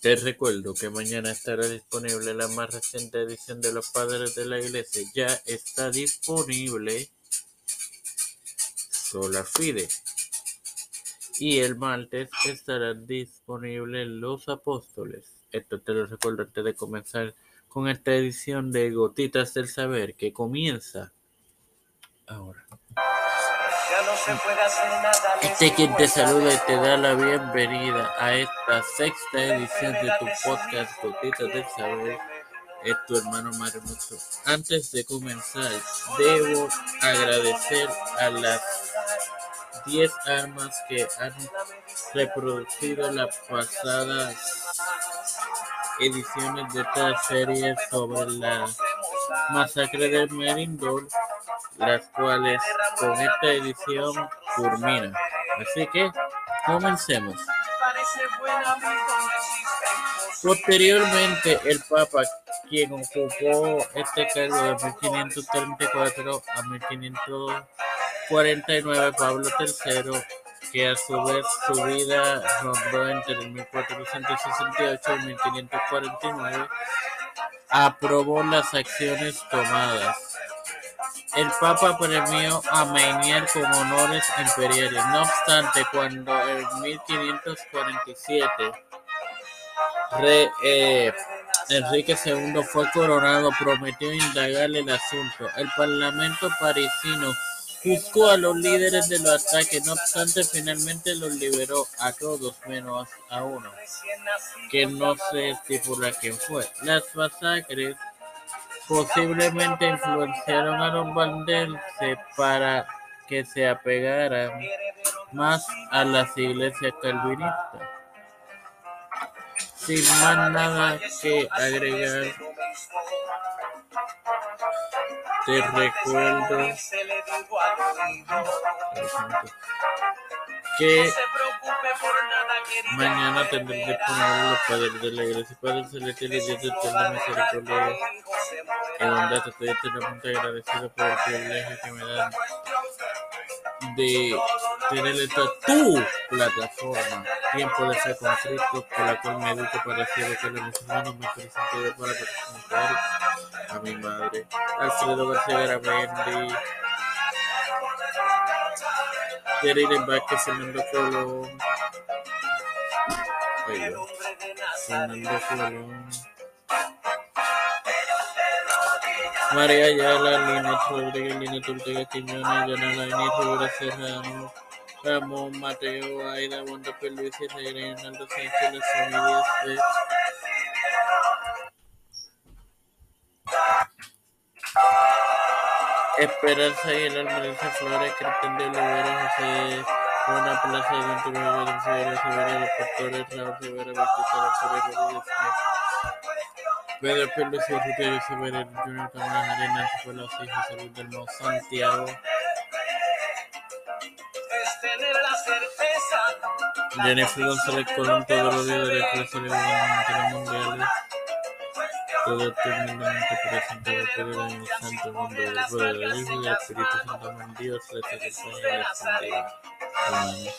Te recuerdo que mañana estará disponible la más reciente edición de Los Padres de la Iglesia. Ya está disponible Sola Fide. Y el martes estará disponible Los Apóstoles. Esto te lo recuerdo antes de comenzar con esta edición de Gotitas del Saber que comienza ahora. Este quien te saluda y te da la bienvenida a esta sexta edición de tu podcast Gotitas del Saber. Es tu hermano Mario Mucho. Antes de comenzar, debo agradecer a las 10 armas que han reproducido las pasadas ediciones de esta serie sobre la masacre de Merindor, las cuales con esta edición culminan. Así que comencemos. Posteriormente, el Papa, quien ocupó este cargo de 1534 a 1549, Pablo III, que a su vez su vida rondó entre 1468 y 1549, aprobó las acciones tomadas. El Papa premió a Meunier con honores imperiales. No obstante, cuando en 1547 eh, Enrique II fue coronado, prometió indagar el asunto. El Parlamento parisino juzgó a los líderes de los ataques, no obstante, finalmente los liberó a todos menos a uno, que no se estipula quién fue. Las masacres posiblemente influenciaron a los valdenses para que se apegaran más a las iglesias calvinistas. Sin más nada que agregar, te recuerdo que mañana tendré disponible los padres de la iglesia. Padre celestial y Dios de eterna misericordia y bondad, estoy eternamente agradecido por el privilegio que me dan de tener esta tu plataforma, Tiempo de Ser con Cristo, por la cual me educo para hacer que mis hermanos me presento para presentar a mi madre, Alfredo García Garamendi, Jerry Vázquez, Fernando Colón, Fernando Colón, María Ayala, Lina Rodríguez, Lina Ortega Quiñones, Yanala Inés Rivera Serrano, Ramón Mateo, Aida Wanda Luis y Sánchez, las familias de Esperanza el Almerense Flores, Cristian de Olivera, José Juana Plaza, 29 de Rivera, los pastores, Raúl Rivera, Bautista, Alfredo Rodríguez, Pedro Pérez Rutilio Severo, Junior Salud del Santiago. Jennifer González de la selección mundiales. Todo eternamente presentado por el Santo Mundo del Padre, del Hijo y del Espíritu Santo, en Dios, que se y Amén.